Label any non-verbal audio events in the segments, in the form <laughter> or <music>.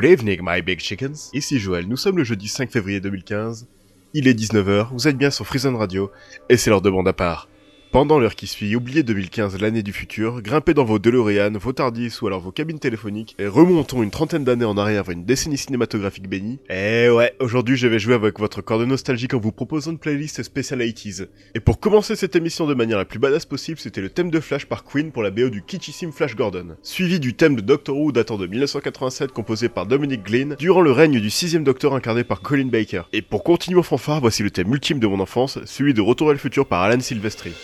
Good evening, my big chickens. Ici Joël, nous sommes le jeudi 5 février 2015. Il est 19h, vous êtes bien sur Freezone Radio, et c'est l'heure de bande à part. Pendant l'heure qui suit, oubliez 2015, l'année du futur, grimpez dans vos DeLorean, vos Tardis ou alors vos cabines téléphoniques et remontons une trentaine d'années en arrière vers une décennie cinématographique bénie. Eh ouais, aujourd'hui je vais jouer avec votre corps de nostalgique en vous proposant une playlist spéciale 80s. Et pour commencer cette émission de manière la plus badass possible, c'était le thème de Flash par Queen pour la BO du kitschissime Flash Gordon, suivi du thème de Doctor Who datant de 1987 composé par Dominic Glynn durant le règne du sixième Docteur incarné par Colin Baker. Et pour continuer au fanfare, voici le thème ultime de mon enfance, celui de Retour à le futur par Alan Silvestri.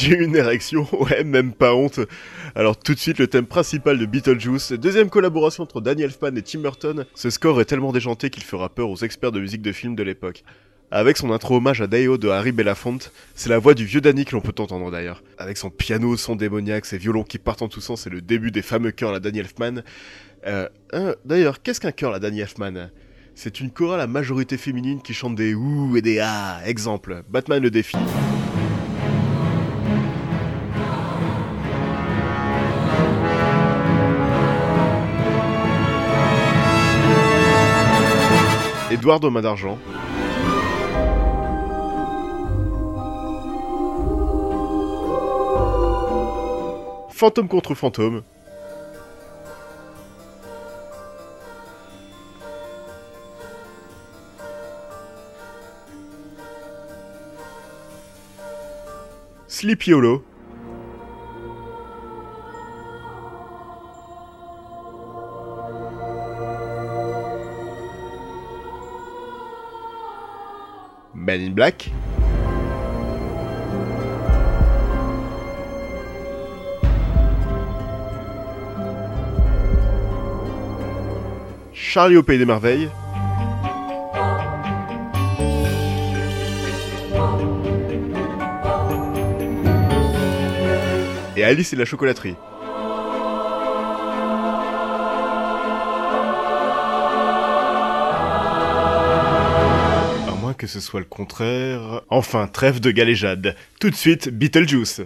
J'ai une érection, <laughs> ouais, même pas honte. Alors tout de suite, le thème principal de Beetlejuice, deuxième collaboration entre Danny Elfman et Tim Burton. Ce score est tellement déjanté qu'il fera peur aux experts de musique de film de l'époque. Avec son intro hommage à Dio de Harry Belafonte, c'est la voix du vieux Danny que l'on peut entendre d'ailleurs. Avec son piano, son démoniaque, ses violons qui partent en tous sens, c'est le début des fameux chœurs la Danny Elfman. Euh, hein, d'ailleurs, qu'est-ce qu'un chœur la Danny Elfman? C'est une chorale à majorité féminine qui chante des ouh et des ah. Exemple, Batman le défi. Edouard aux mains d'argent. Fantôme contre fantôme. Sleepy Hollow. Black. Charlie au pays des merveilles. Et Alice et la chocolaterie. Que ce soit le contraire. Enfin, trêve de galéjade. Tout de suite, Beetlejuice.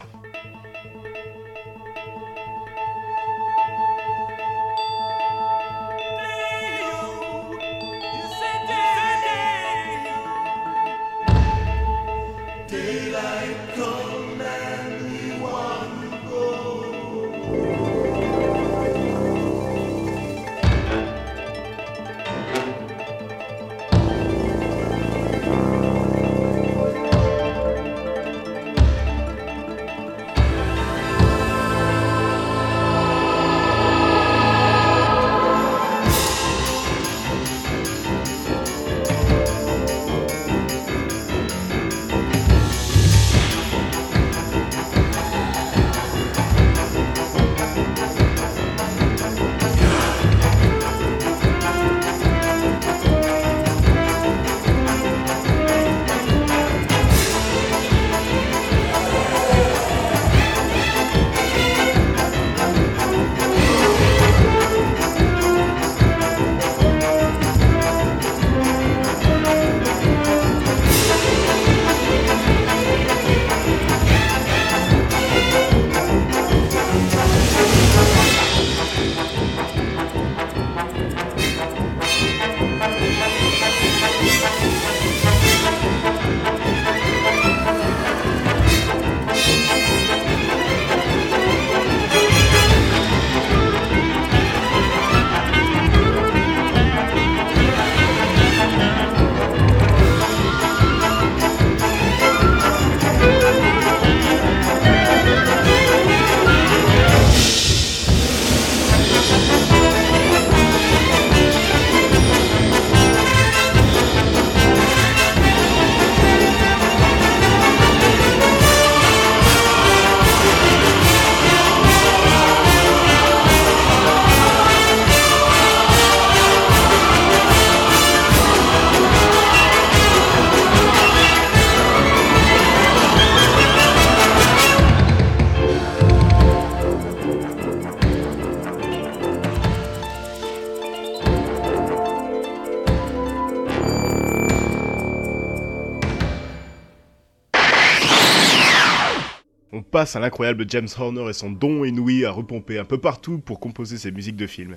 À l'incroyable James Horner et son don inouï à repomper un peu partout pour composer ses musiques de films.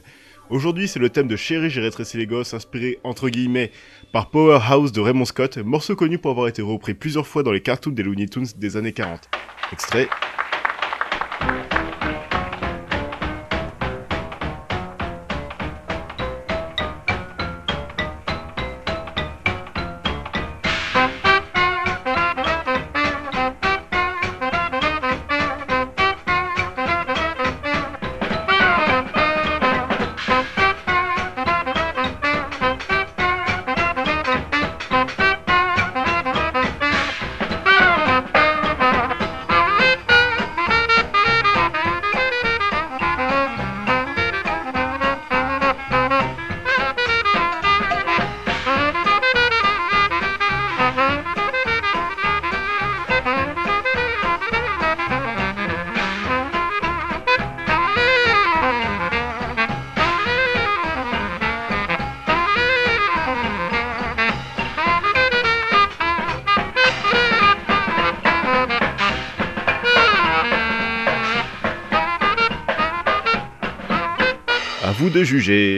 Aujourd'hui, c'est le thème de Chérie, j'ai rétréci les gosses, inspiré entre guillemets par Powerhouse de Raymond Scott, morceau connu pour avoir été repris plusieurs fois dans les cartoons des Looney Tunes des années 40. Extrait juger.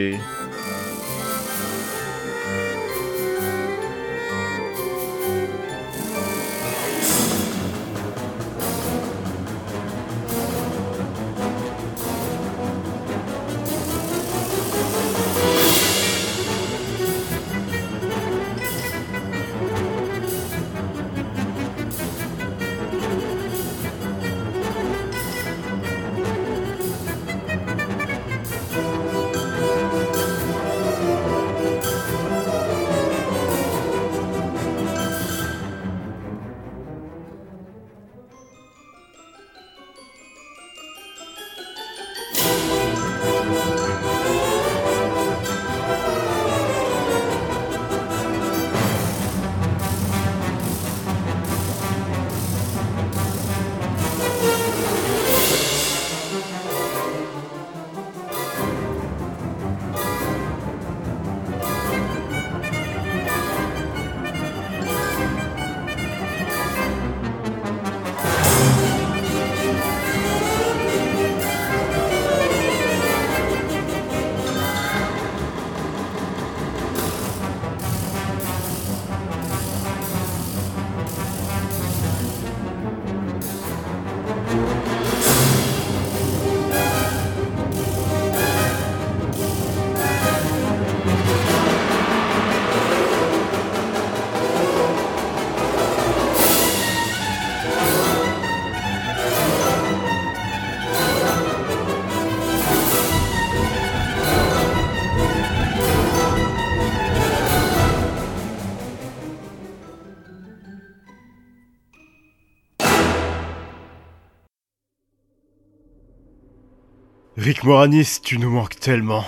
Rick Moranis, tu nous manques tellement.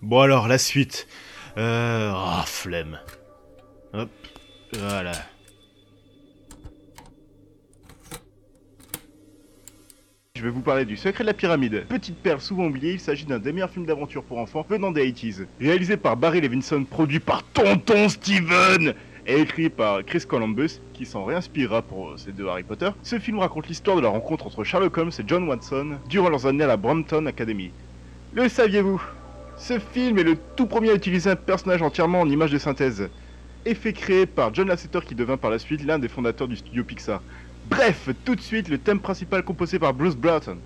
Bon alors, la suite. Euh... Oh, flemme. Hop, voilà. Je vais vous parler du Secret de la Pyramide. Petite perle souvent oubliée, il s'agit d'un des meilleurs films d'aventure pour enfants venant des 80s. Réalisé par Barry Levinson, produit par Tonton Steven et écrit par Chris Columbus, qui s'en réinspirera pour ces deux Harry Potter, ce film raconte l'histoire de la rencontre entre Sherlock Holmes et John Watson durant leurs années à la Brompton Academy. Le saviez-vous? Ce film est le tout premier à utiliser un personnage entièrement en image de synthèse. Effet créé par John Lasseter qui devint par la suite l'un des fondateurs du studio Pixar. Bref, tout de suite le thème principal composé par Bruce Broughton.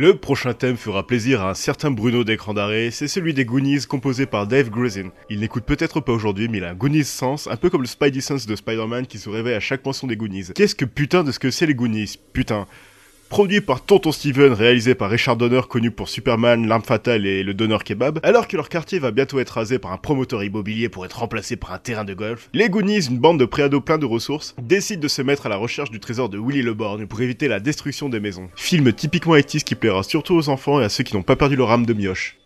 Le prochain thème fera plaisir à un certain Bruno d'écran d'arrêt, c'est celui des Goonies composé par Dave Grusin. Il n'écoute peut-être pas aujourd'hui, mais il a un Goonies sens, un peu comme le Spidey Sense de Spider-Man qui se réveille à chaque mention des Goonies. Qu'est-ce que putain de ce que c'est les Goonies Putain? Produit par Tonton Steven, réalisé par Richard Donner, connu pour Superman, L'arme fatale et le Donner Kebab, alors que leur quartier va bientôt être rasé par un promoteur immobilier pour être remplacé par un terrain de golf, les Goonies, une bande de préados pleins de ressources, décident de se mettre à la recherche du trésor de Willy le pour éviter la destruction des maisons. Film typiquement 80 qui plaira surtout aux enfants et à ceux qui n'ont pas perdu leur âme de mioche.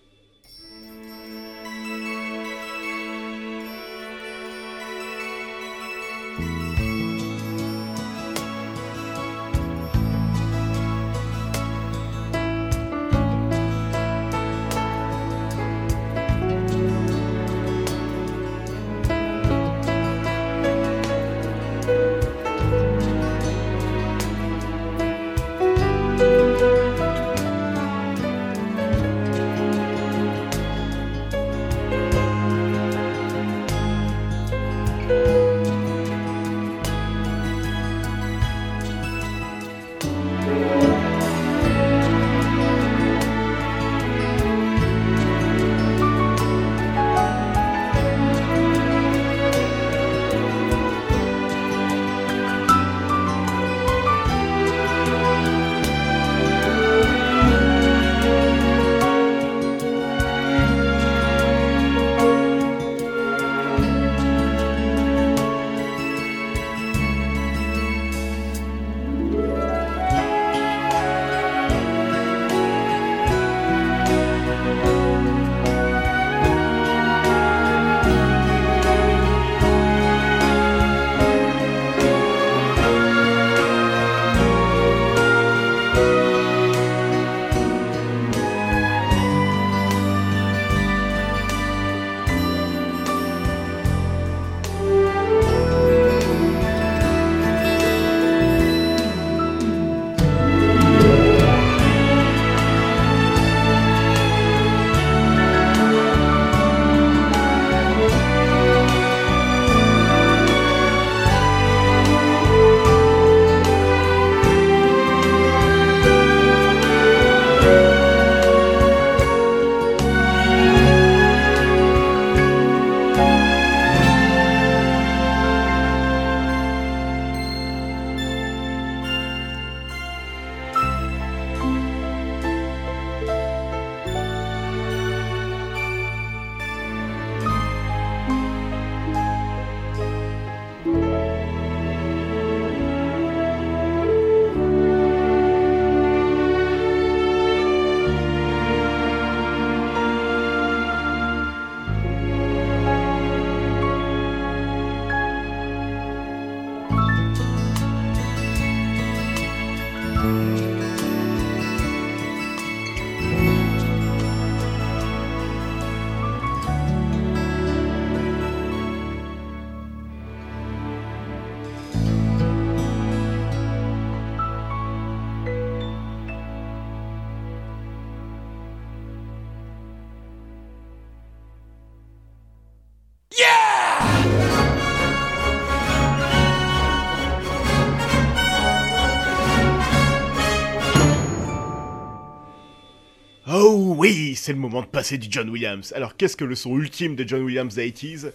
C'est le moment de passer du John Williams. Alors qu'est-ce que le son ultime de John Williams 80s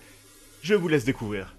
Je vous laisse découvrir.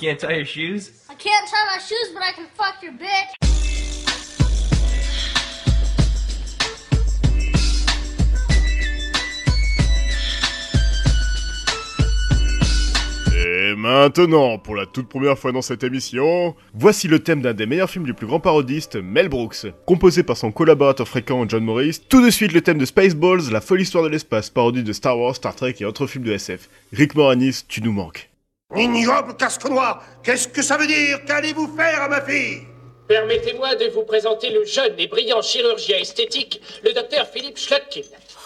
Can't tie your shoes? I can't tie my shoes, but I can fuck your bitch. Et maintenant, pour la toute première fois dans cette émission, voici le thème d'un des meilleurs films du plus grand parodiste, Mel Brooks. Composé par son collaborateur fréquent John Morris, tout de suite le thème de Spaceballs, la folle histoire de l'espace, parodie de Star Wars, Star Trek et autres films de SF. Rick Moranis, tu nous manques. Ignoble casque noir, qu'est-ce que ça veut dire? Qu'allez-vous faire à ma fille? Permettez-moi de vous présenter le jeune et brillant chirurgien esthétique, le docteur Philippe Schlotkin,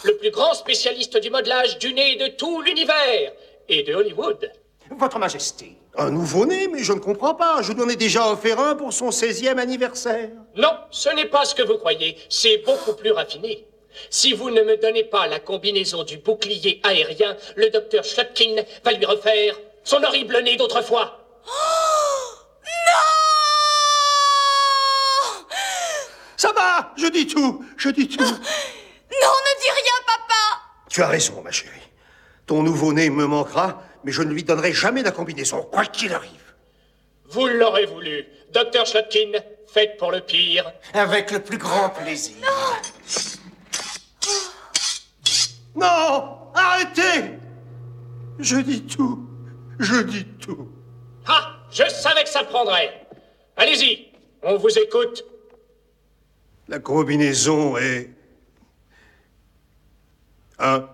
le plus grand spécialiste du modelage du nez de tout l'univers et de Hollywood. Votre Majesté. Un nouveau-né, mais je ne comprends pas. Je lui en ai déjà offert un pour son 16e anniversaire. Non, ce n'est pas ce que vous croyez, c'est beaucoup plus raffiné. Si vous ne me donnez pas la combinaison du bouclier aérien, le docteur Schlotkin va lui refaire son horrible nez d'autrefois. Ça va, je dis tout, je dis tout. Non, ne dis rien, papa Tu as raison, ma chérie. Ton nouveau-né me manquera, mais je ne lui donnerai jamais la combinaison, quoi qu'il arrive. Vous l'aurez voulu. Docteur Schlotkin, faites pour le pire. Avec le plus grand plaisir. Non Arrêtez Je dis tout. Je dis tout. Ah, Je savais que ça prendrait. Allez-y, on vous écoute. La combinaison est... 1,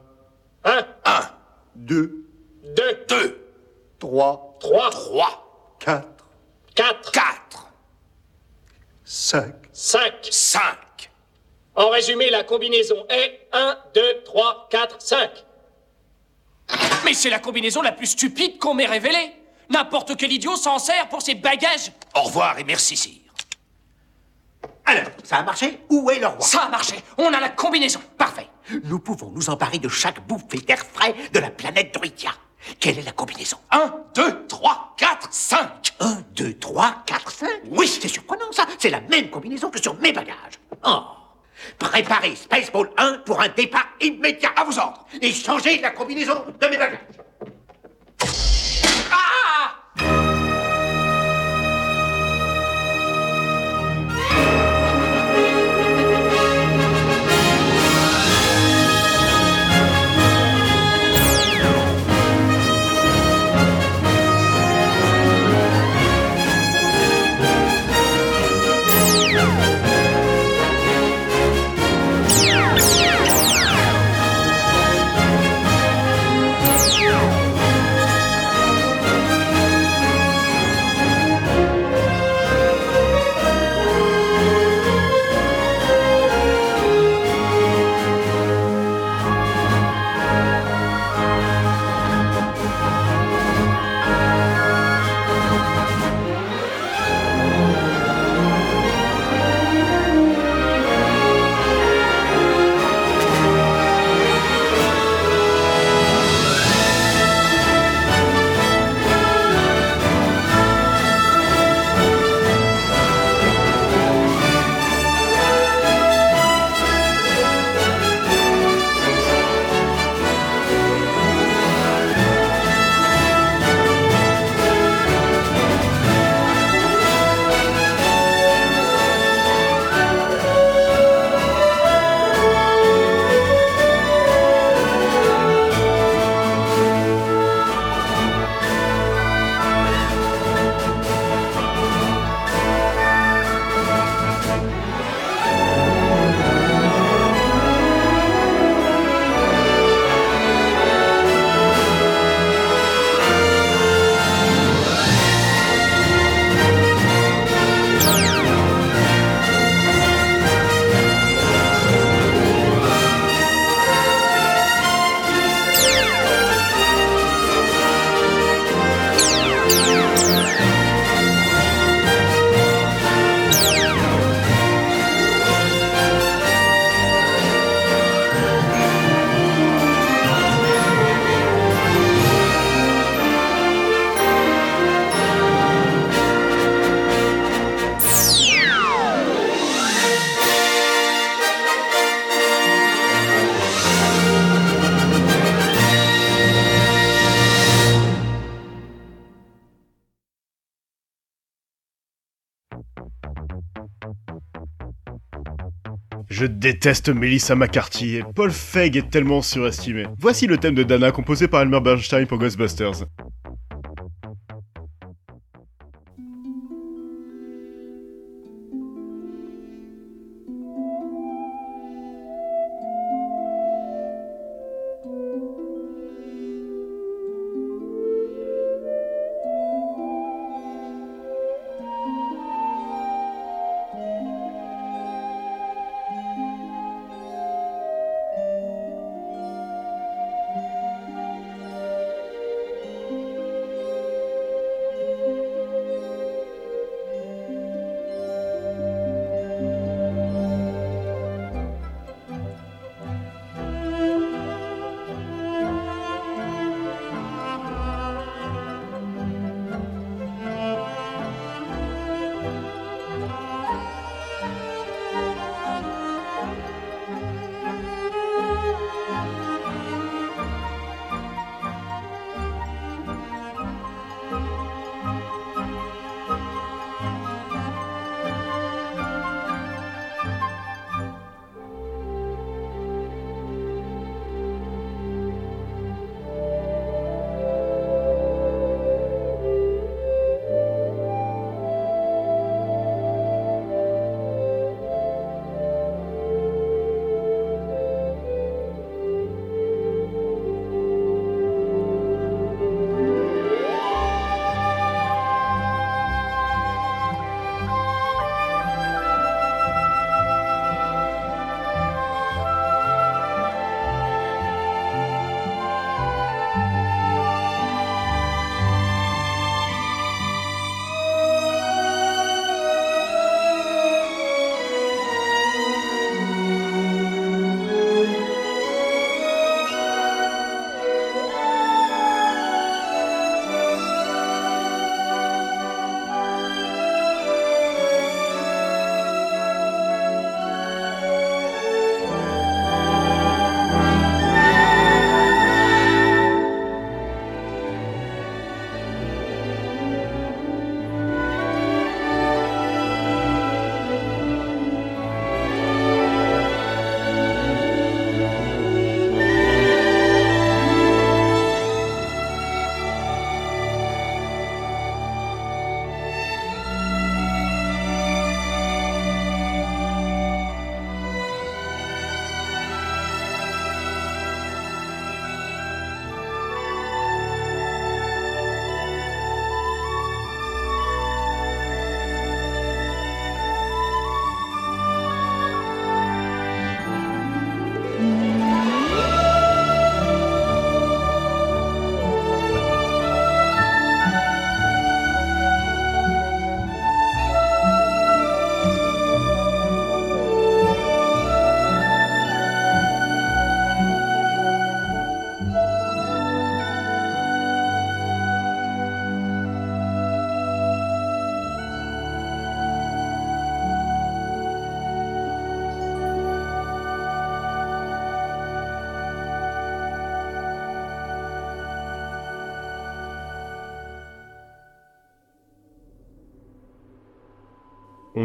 Un, 2, 2, 2, 3, 3, 3, 4, 4, 4, 5. 5. 5. En résumé, la combinaison est 1, 2, 3, 4, 5. Mais c'est la combinaison la plus stupide qu'on m'ait révélée. N'importe quel idiot s'en sert pour ses bagages. Au revoir et merci, sire. Alors, ça a marché? Où est le roi? Ça a marché. On a la combinaison. Parfait. Nous pouvons nous emparer de chaque bouffée d'air frais de la planète Druidia. Quelle est la combinaison? 1, 2, 3, 4, 5. 1, 2, 3, 4, 5 Oui, c'est surprenant ça. C'est la même combinaison que sur mes bagages. Oh Préparez Spaceball 1 pour un départ immédiat. À vos ordres. Et changez la combinaison de mes bagages. Je déteste Melissa McCarthy et Paul Feig est tellement surestimé. Voici le thème de Dana composé par Elmer Bernstein pour Ghostbusters.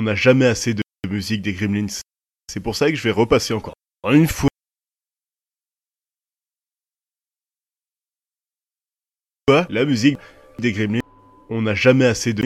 N'a jamais assez de musique des Gremlins. C'est pour ça que je vais repasser encore une fois. La musique des Gremlins. On n'a jamais assez de...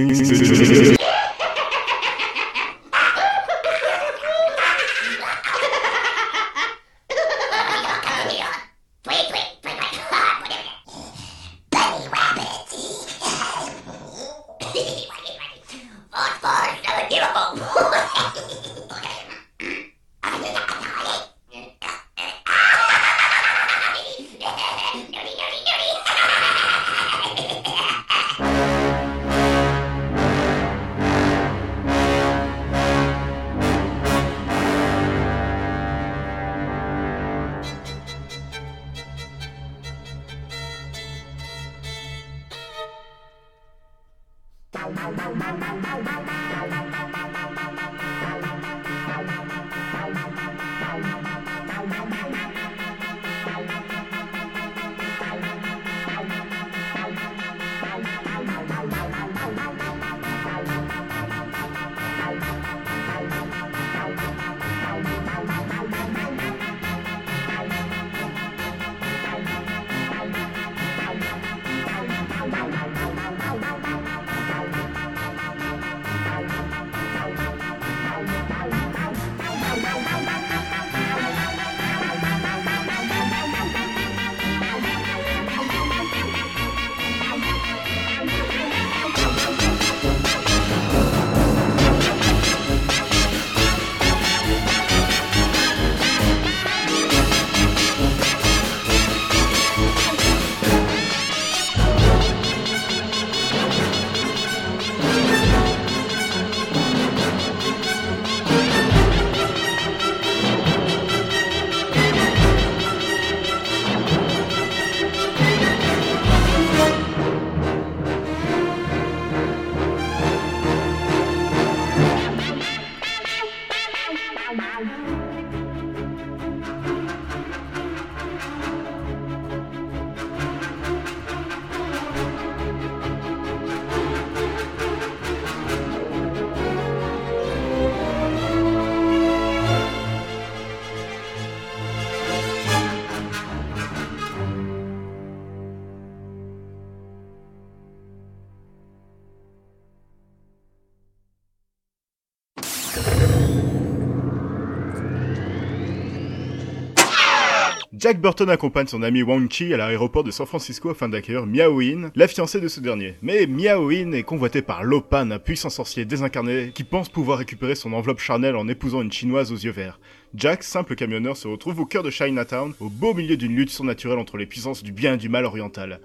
Jack Burton accompagne son ami Wang Chi à l'aéroport de San Francisco afin d'accueillir Miaoin, la fiancée de ce dernier. Mais Miaoin est convoitée par Lopan, un puissant sorcier désincarné qui pense pouvoir récupérer son enveloppe charnelle en épousant une chinoise aux yeux verts. Jack, simple camionneur, se retrouve au cœur de Chinatown, au beau milieu d'une lutte surnaturelle entre les puissances du bien et du mal oriental.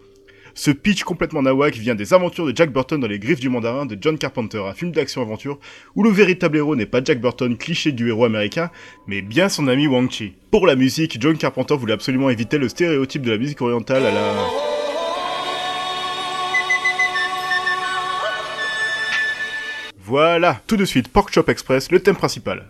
Ce pitch complètement nawak vient des aventures de Jack Burton dans les griffes du mandarin de John Carpenter, un film d'action-aventure où le véritable héros n'est pas Jack Burton, cliché du héros américain, mais bien son ami Wang Chi. Pour la musique, John Carpenter voulait absolument éviter le stéréotype de la musique orientale à la... Voilà, tout de suite, Pork Chop Express, le thème principal.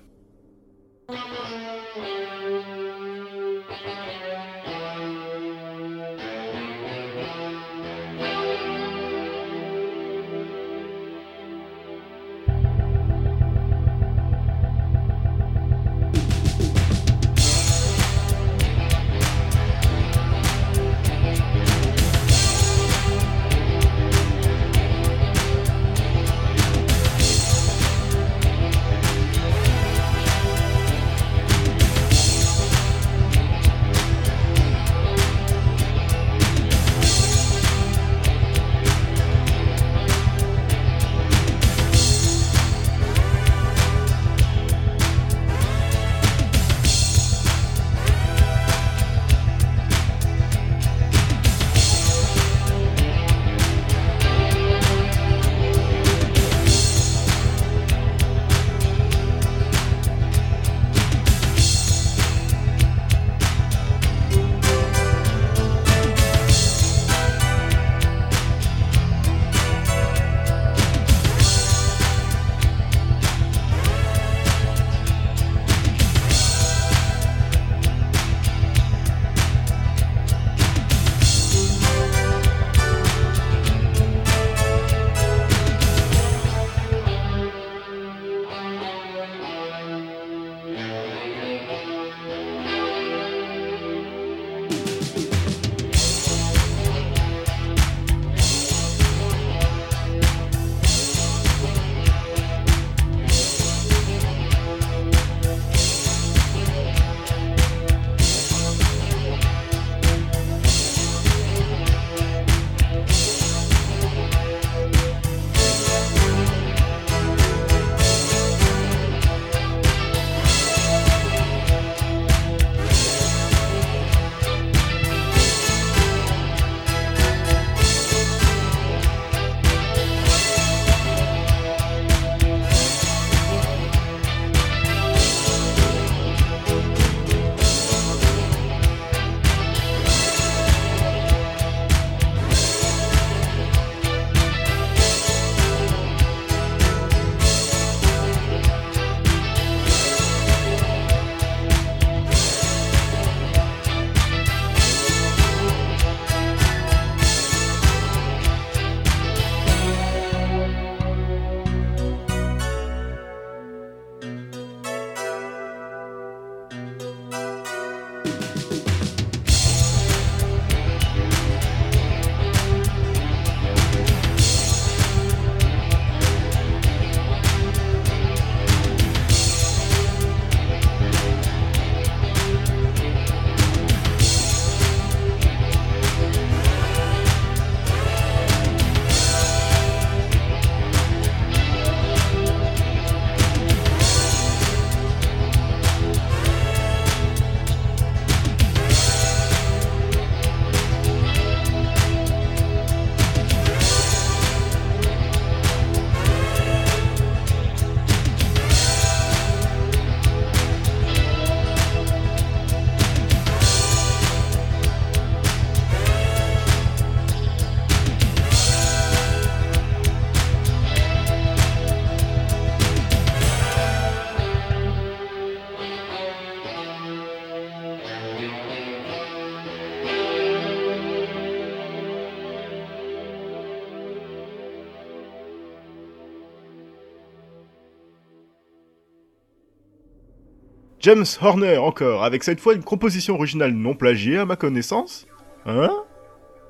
James Horner encore, avec cette fois une composition originale non plagiée à ma connaissance. Hein?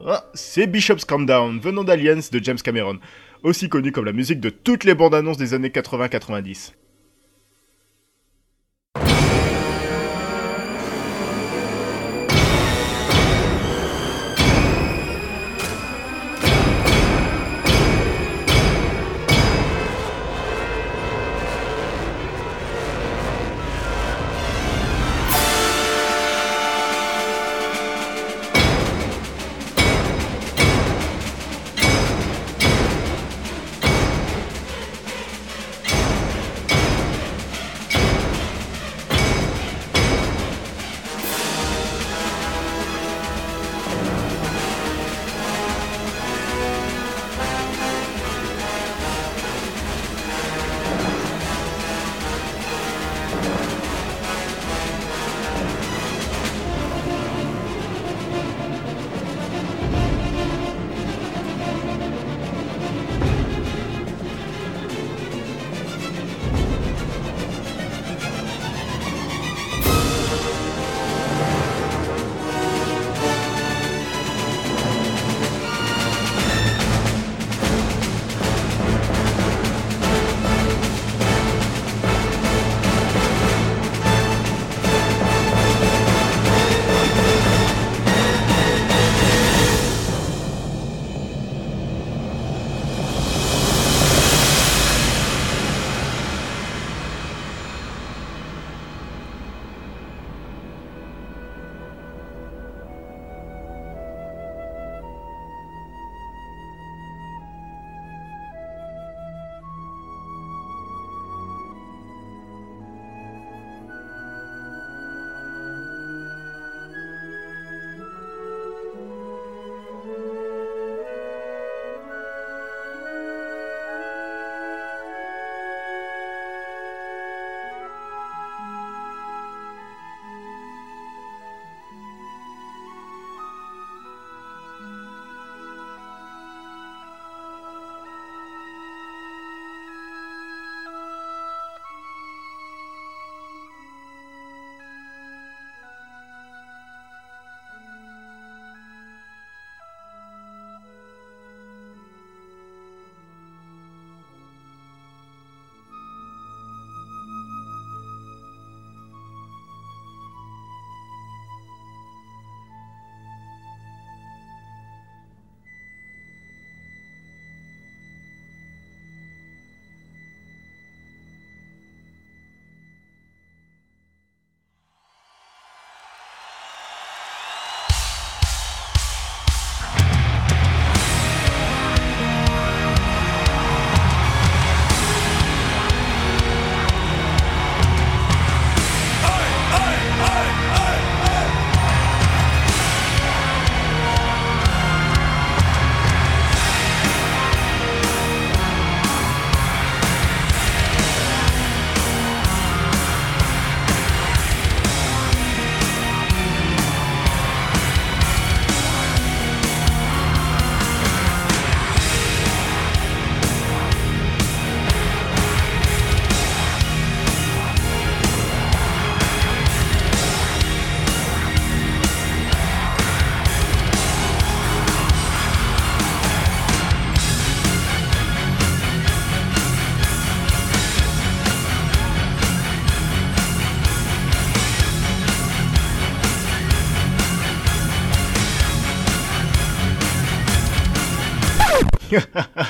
Ah, C'est Bishop's Calm Down, venant d'Aliens de James Cameron, aussi connu comme la musique de toutes les bandes annonces des années 80-90.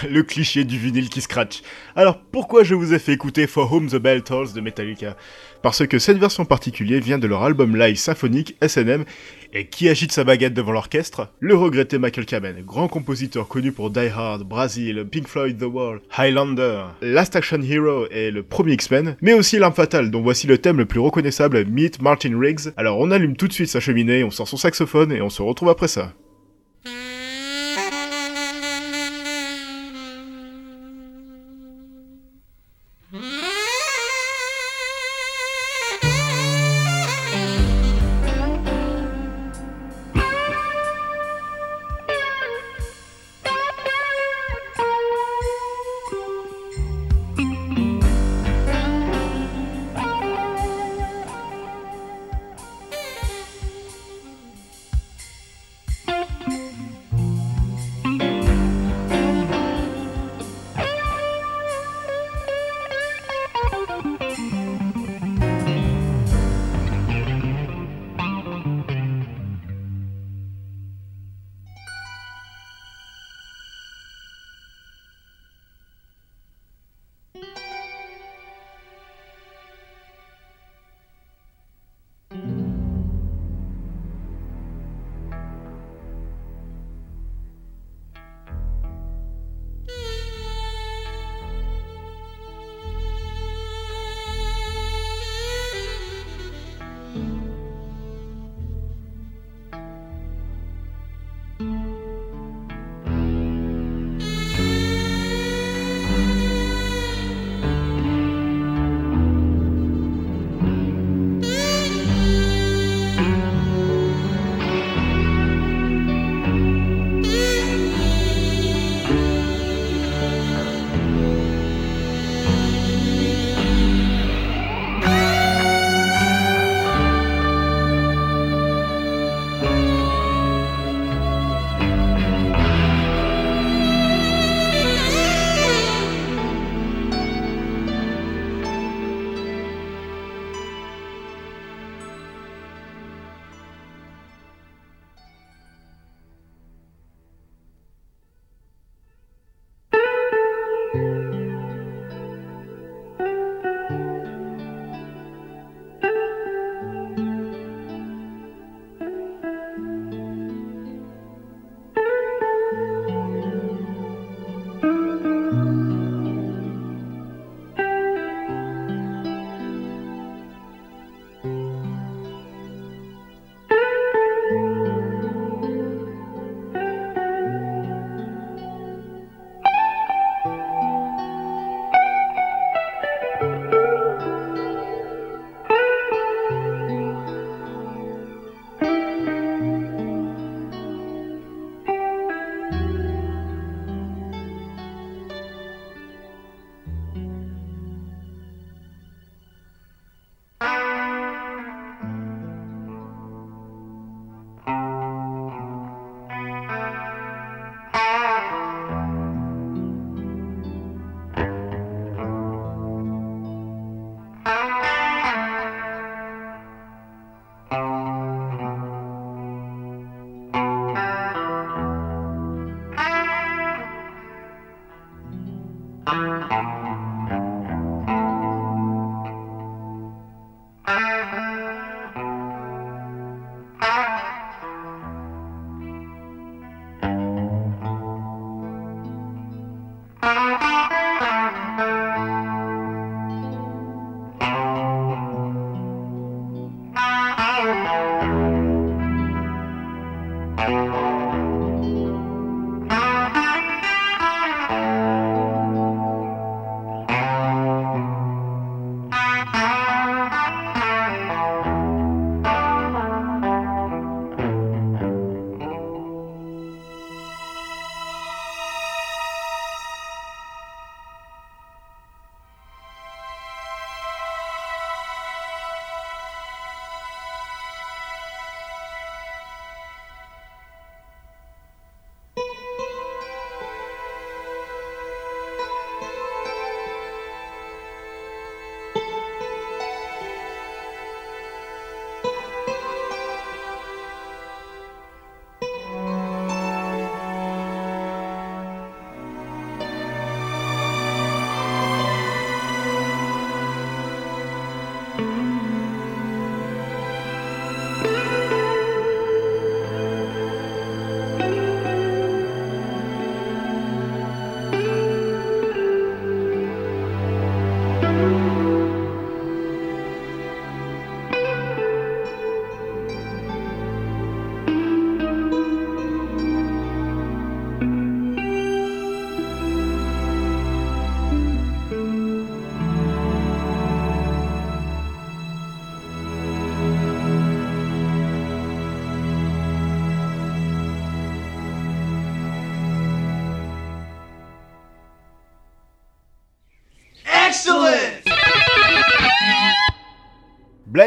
<laughs> le cliché du vinyle qui scratch. Alors pourquoi je vous ai fait écouter For Whom the Bell Tolls de Metallica? Parce que cette version particulière vient de leur album live symphonique SNM et qui agite sa baguette devant l'orchestre Le regretté Michael Kamen, grand compositeur connu pour Die Hard, Brazil, Pink Floyd The Wall, Highlander, Last Action Hero et le premier X-Men, mais aussi L'Arme Fatale dont voici le thème le plus reconnaissable, Meet Martin Riggs. Alors on allume tout de suite sa cheminée, on sort son saxophone et on se retrouve après ça.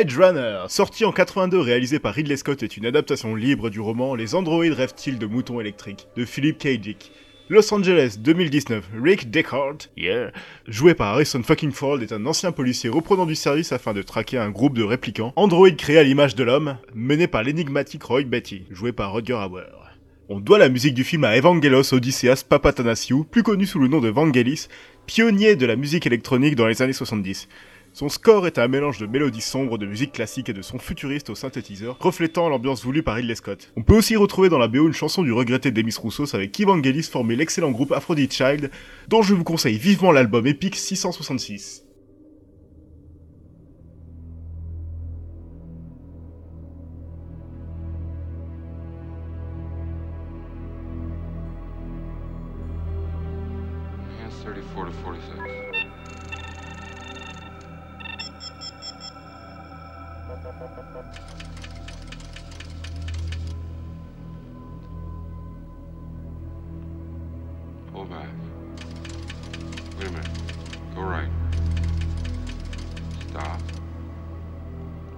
Blade Runner, sorti en 82 réalisé par Ridley Scott, est une adaptation libre du roman Les androïdes rêvent-ils de moutons électriques de Philip K. Dick. Los Angeles 2019, Rick Deckard, yeah, joué par Harrison fucking Ford, est un ancien policier reprenant du service afin de traquer un groupe de réplicants, androïdes créés à l'image de l'homme, mené par l'énigmatique Roy Betty, joué par Rutger Hauer. On doit la musique du film à Evangelos Odysseas Papatanasiou, plus connu sous le nom de Vangelis, pionnier de la musique électronique dans les années 70. Son score est un mélange de mélodies sombres, de musique classique et de sons futuristes au synthétiseur, reflétant l'ambiance voulue par Ridley Scott. On peut aussi retrouver dans la BO une chanson du regretté Demis Roussos avec qui Vangelis formait l'excellent groupe Aphrodite Child, dont je vous conseille vivement l'album épique 666. Pull back. Wait a minute. Go right. Stop.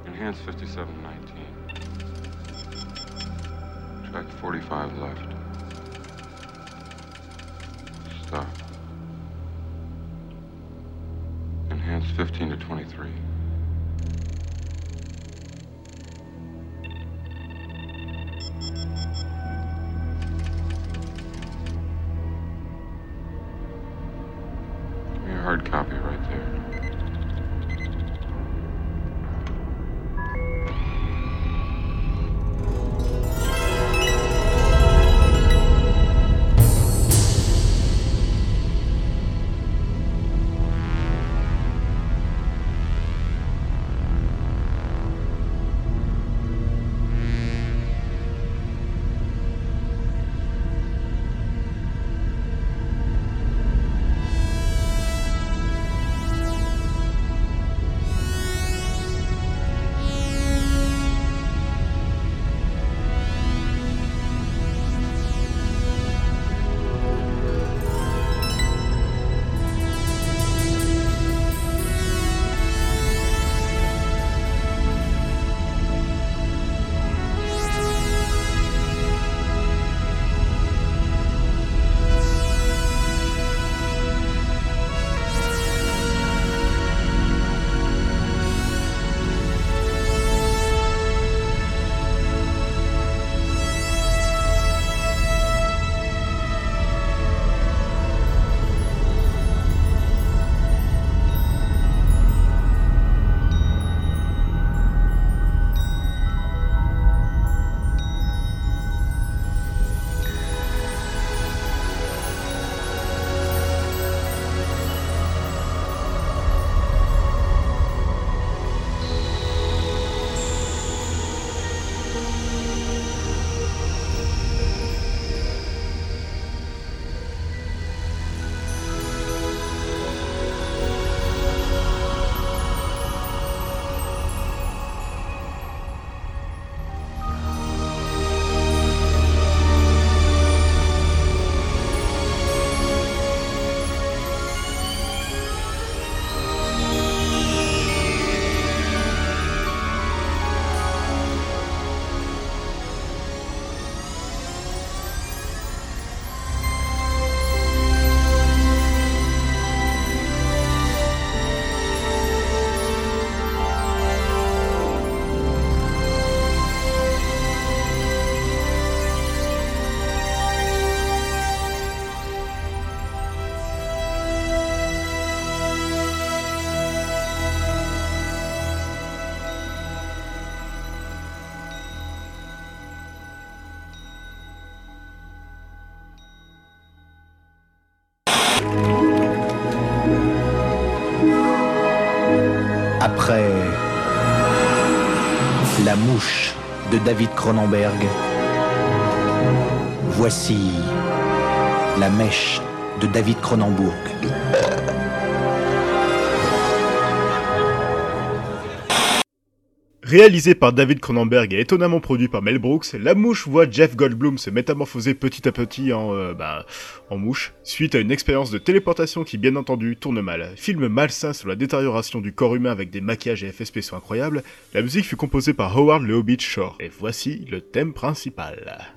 Enhance 5719. Track 45 left. Stop. Enhance 15 to 23. Après La mouche de David Cronenberg, voici La mèche de David Cronenbourg. Réalisé par David Cronenberg et étonnamment produit par Mel Brooks, La Mouche voit Jeff Goldblum se métamorphoser petit à petit en, euh, bah, en mouche, suite à une expérience de téléportation qui bien entendu tourne mal. Film malsain sur la détérioration du corps humain avec des maquillages et effets spéciaux incroyables, la musique fut composée par Howard le Shore. Et voici le thème principal.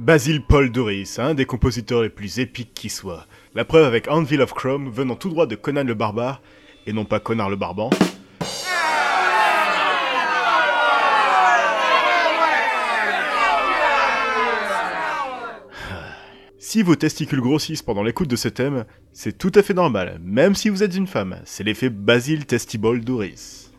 Basil Paul Doris, un des compositeurs les plus épiques qui soit. La preuve avec Anvil of Chrome venant tout droit de Conan le Barbare, et non pas Connard le Barban. Si vos testicules grossissent pendant l'écoute de ce thème, c'est tout à fait normal, même si vous êtes une femme. C'est l'effet Basil Testibol Doris.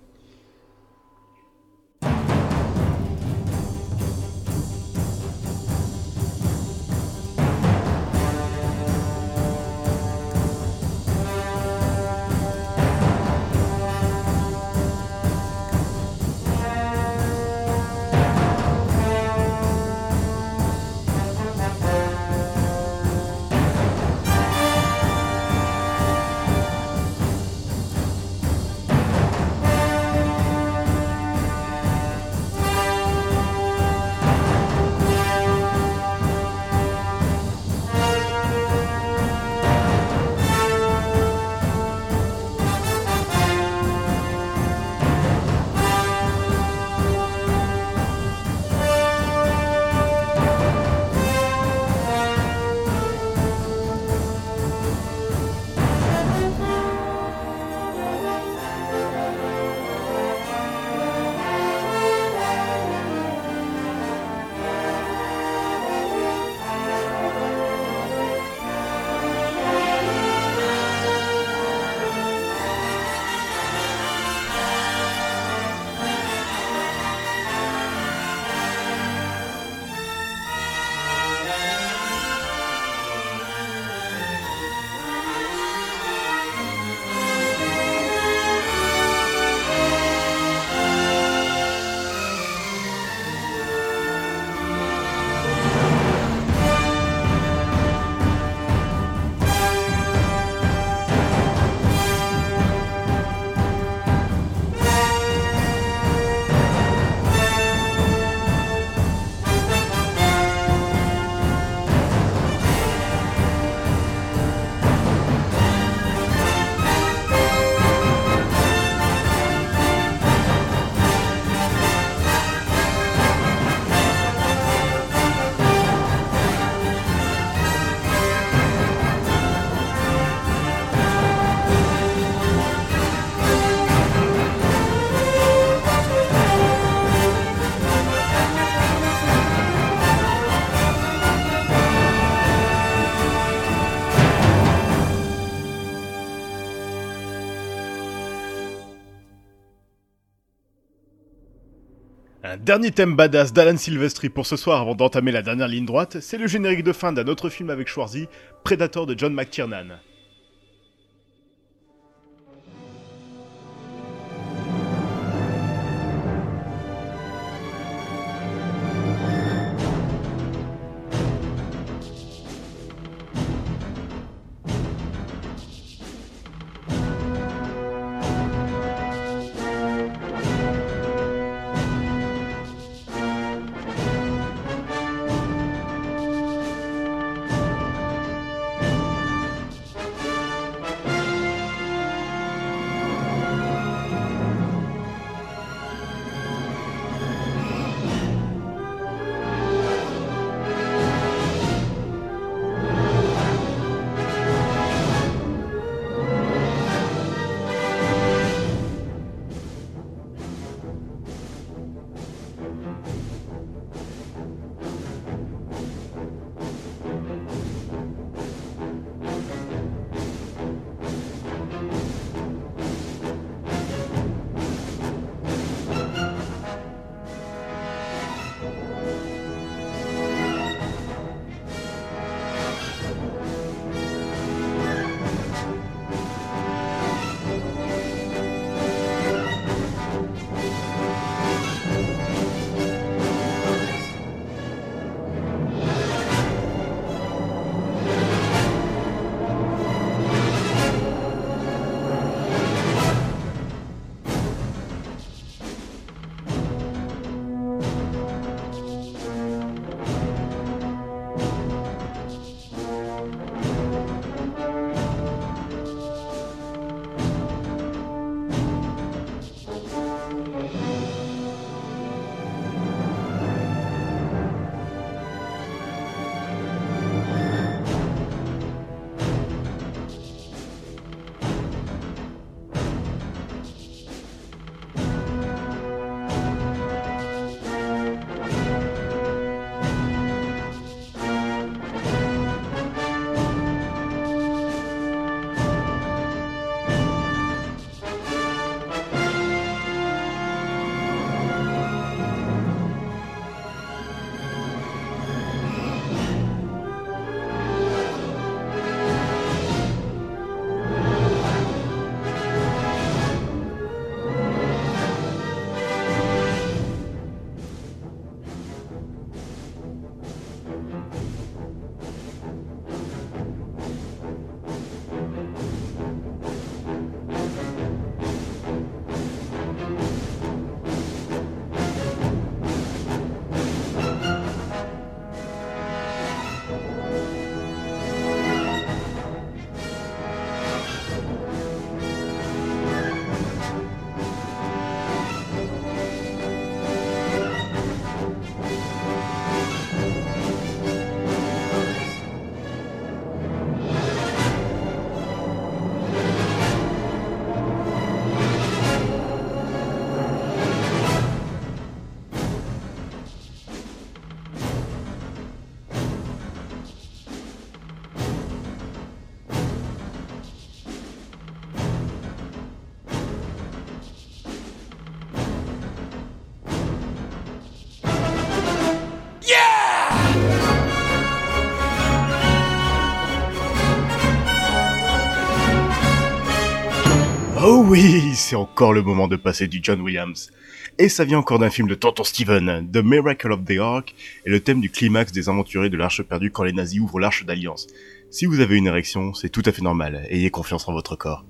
Dernier thème badass d'Alan Silvestri pour ce soir avant d'entamer la dernière ligne droite, c'est le générique de fin d'un autre film avec Schwarzy, Predator de John McTiernan. Oui, c'est encore le moment de passer du John Williams. Et ça vient encore d'un film de Tonton Steven, The Miracle of the Ark, et le thème du climax des aventuriers de l'Arche perdue quand les nazis ouvrent l'Arche d'Alliance. Si vous avez une érection, c'est tout à fait normal, ayez confiance en votre corps.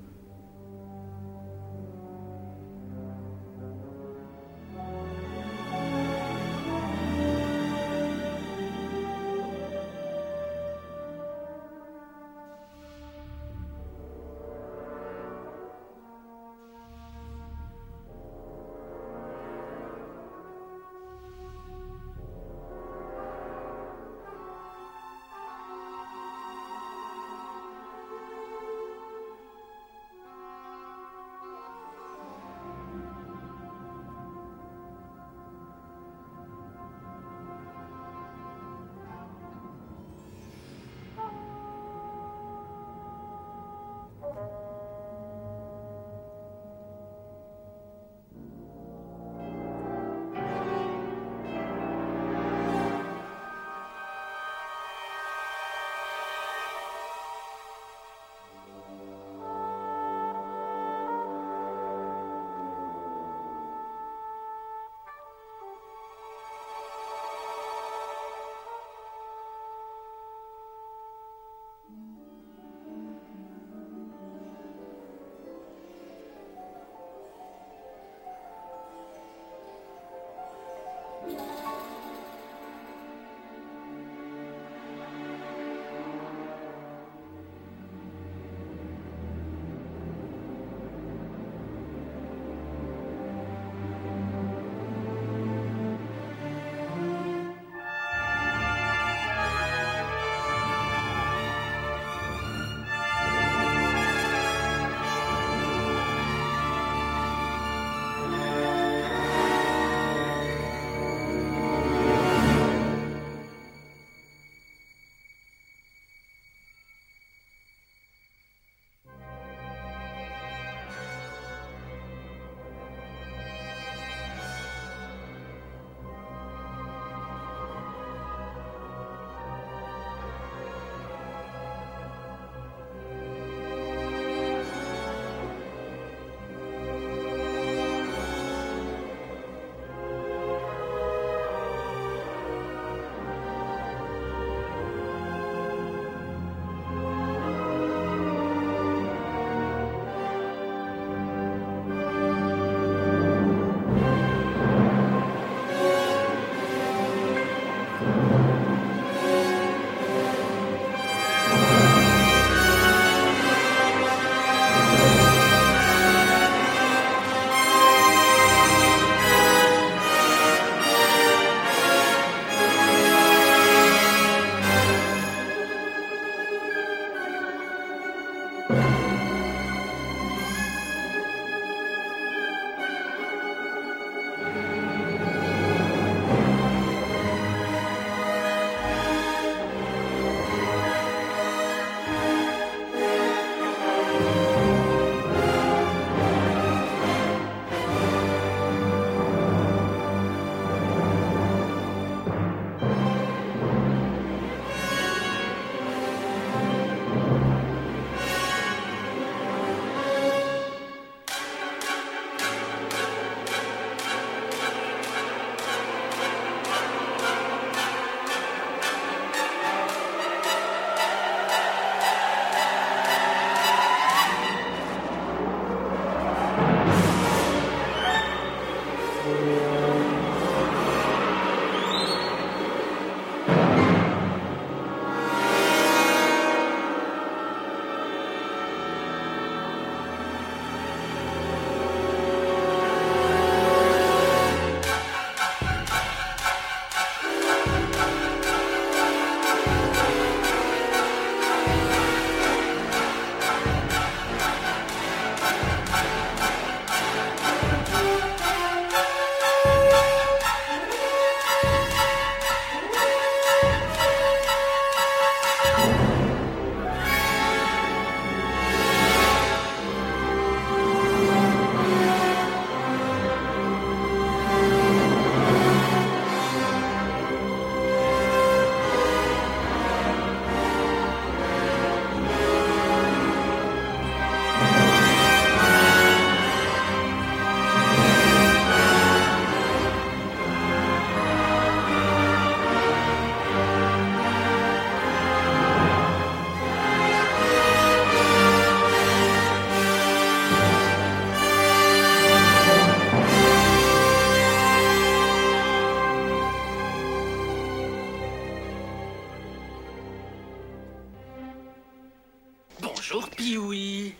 Bonjour, Pee-wee.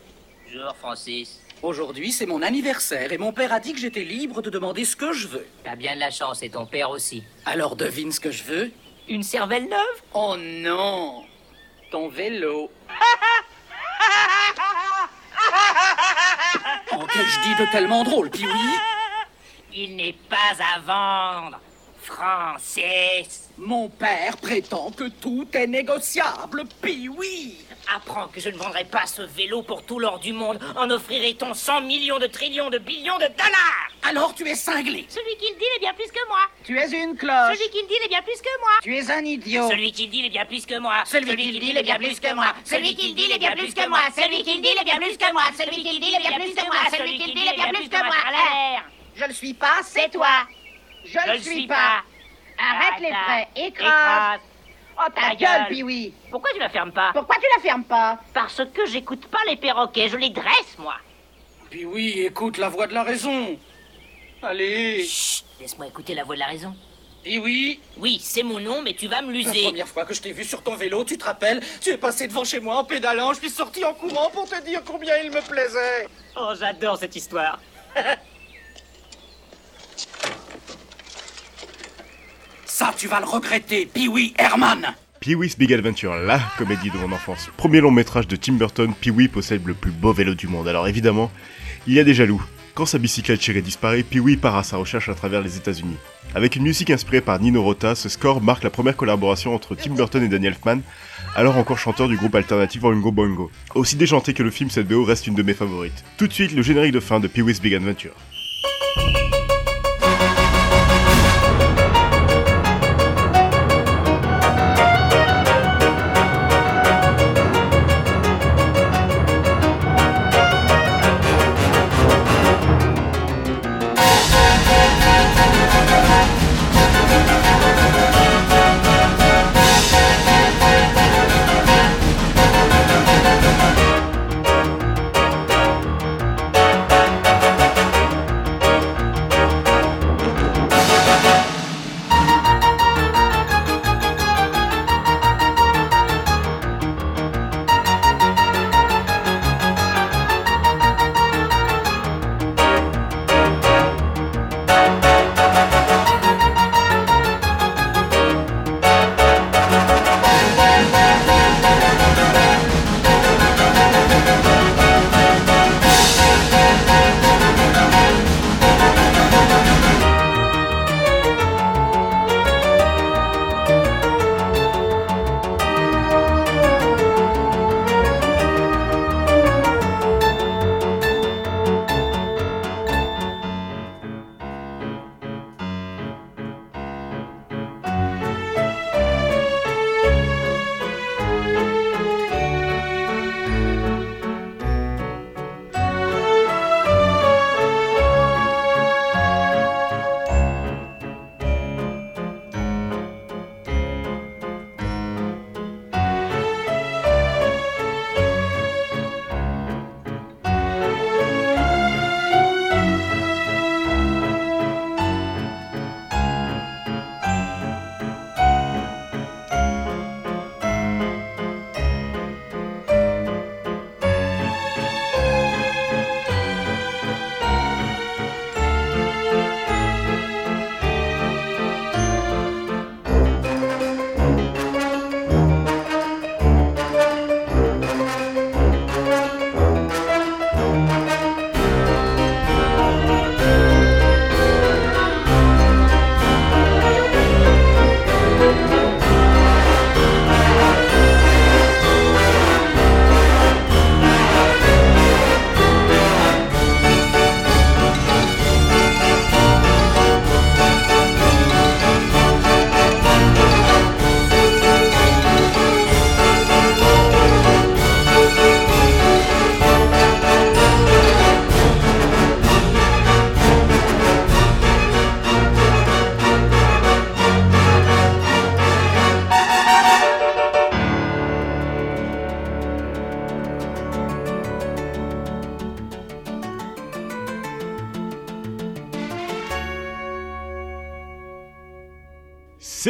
Bonjour, Francis. Aujourd'hui, c'est mon anniversaire et mon père a dit que j'étais libre de demander ce que je veux. T'as bien de la chance et ton père aussi. Alors devine ce que je veux? Une cervelle neuve? Oh non Ton vélo. <laughs> Oh, qu'ai-je dit de tellement drôle, Pee-wee Il n'est pas à vendre. Francis. Mon père prétend que tout est négociable, Pee-wee. Apprends que je ne vendrai pas ce vélo pour tout l'or du monde. En offrirait-on 100 millions de trillions de billions de dollars Alors tu es cinglé. Celui qui le dit est bien plus que moi. Tu es une cloche. Celui qui le dit est bien plus que moi. Tu es un idiot. Celui qui le dit est bien plus que moi. Celui qui le dit est bien plus que moi. Celui qui le dit est bien plus que moi. Celui qui le dit est bien plus que moi. Celui qui le dit est bien plus que moi. Celui qui le dit est bien plus que moi. Je le suis pas, c'est toi. Je le suis pas. Arrête les frais, écrase. Oh ta Ta gueule, gueule. Pee-wee. Pourquoi tu la fermes pas Pourquoi tu la fermes pas Parce que j'écoute pas les perroquets, je les dresse, moi. Pee-wee, écoute la voix de la raison. Allez. Chut, laisse-moi écouter la voix de la raison. Pee-wee, Oui, c'est mon nom, mais tu vas me la l'user. première fois que je t'ai vu sur ton vélo, tu te rappelles Tu es passé devant chez moi en pédalant, je suis sorti en courant pour te dire combien il me plaisait. Oh, j'adore cette histoire. <laughs> Tu vas le regretter, Pee-wee Herman. Pee-wee's Big Adventure, la comédie de mon enfance. Premier long métrage de Tim Burton, Pee-wee possède le plus beau vélo du monde. Alors évidemment, il y a des jaloux. Quand sa bicyclette chérie disparaît, Pee-wee part à sa recherche à travers les États-Unis. Avec une musique inspirée par Nino Rota, ce score marque la première collaboration entre Tim Burton et Danny Elfman, alors encore chanteur du groupe alternatif Oingo Boingo. Aussi déjanté que le film, cette BO reste une de mes favorites. Tout de suite, le générique de fin de Pee-wee's Big Adventure.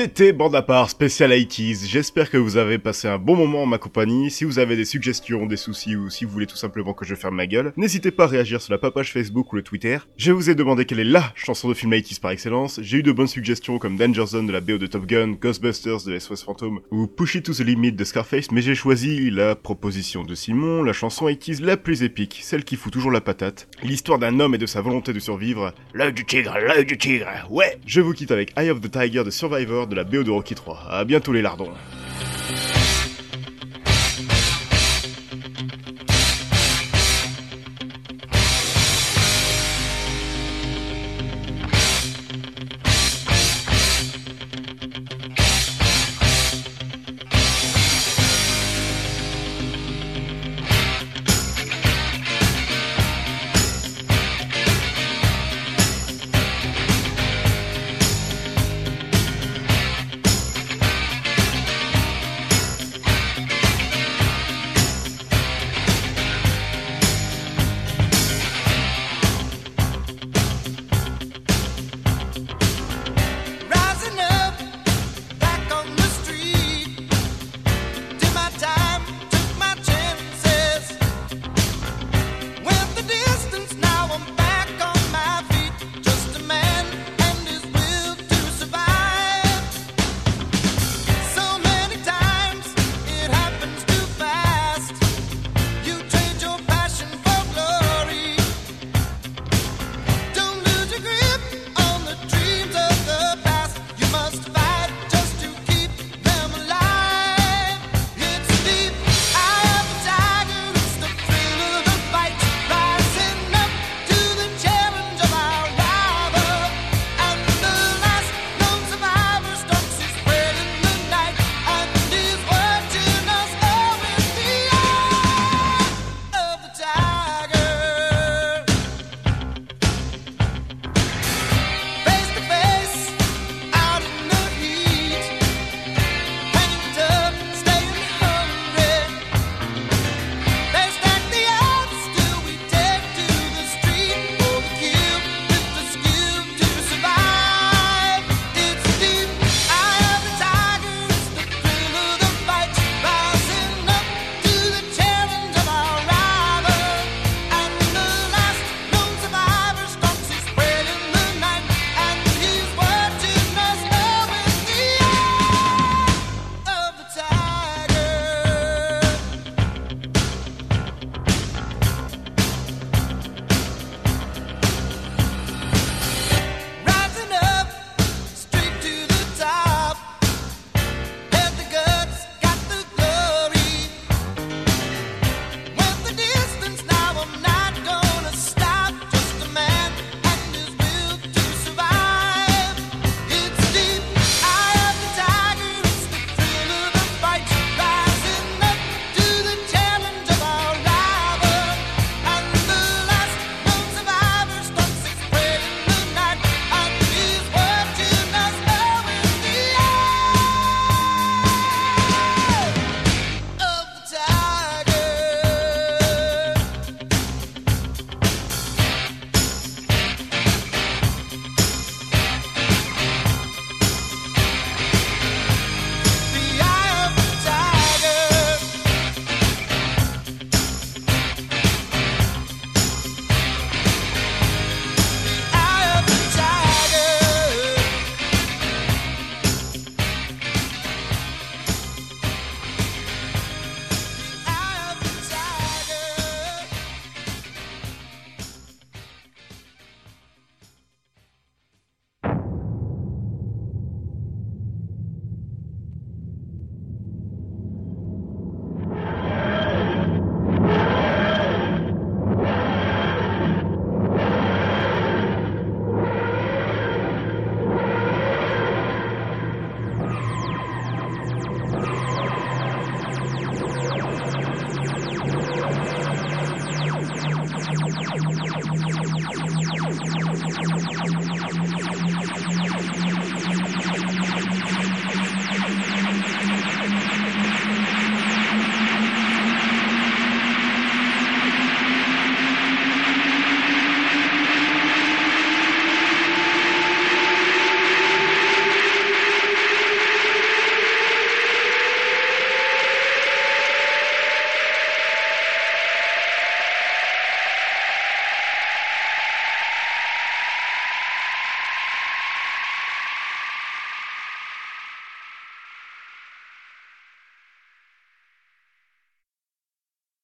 C'était Bande à part spécial 80s. J'espère que vous avez passé un bon moment en ma compagnie. Si vous avez des suggestions, des soucis ou si vous voulez tout simplement que je ferme ma gueule, n'hésitez pas à réagir sur la page Facebook ou le Twitter. Je vous ai demandé quelle est LA chanson de film 80s par excellence. J'ai eu de bonnes suggestions comme Danger Zone de la BO de Top Gun, Ghostbusters de SOS Phantom ou Push It to the Limit de Scarface, mais j'ai choisi la proposition de Simon, la chanson 80s la plus épique, celle qui fout toujours la patate. L'histoire d'un homme et de sa volonté de survivre. L'œil du tigre, l'œil du tigre, ouais Je vous quitte avec Eye of the Tiger de Survivor de la BO de Rocky 3. A bientôt les lardons.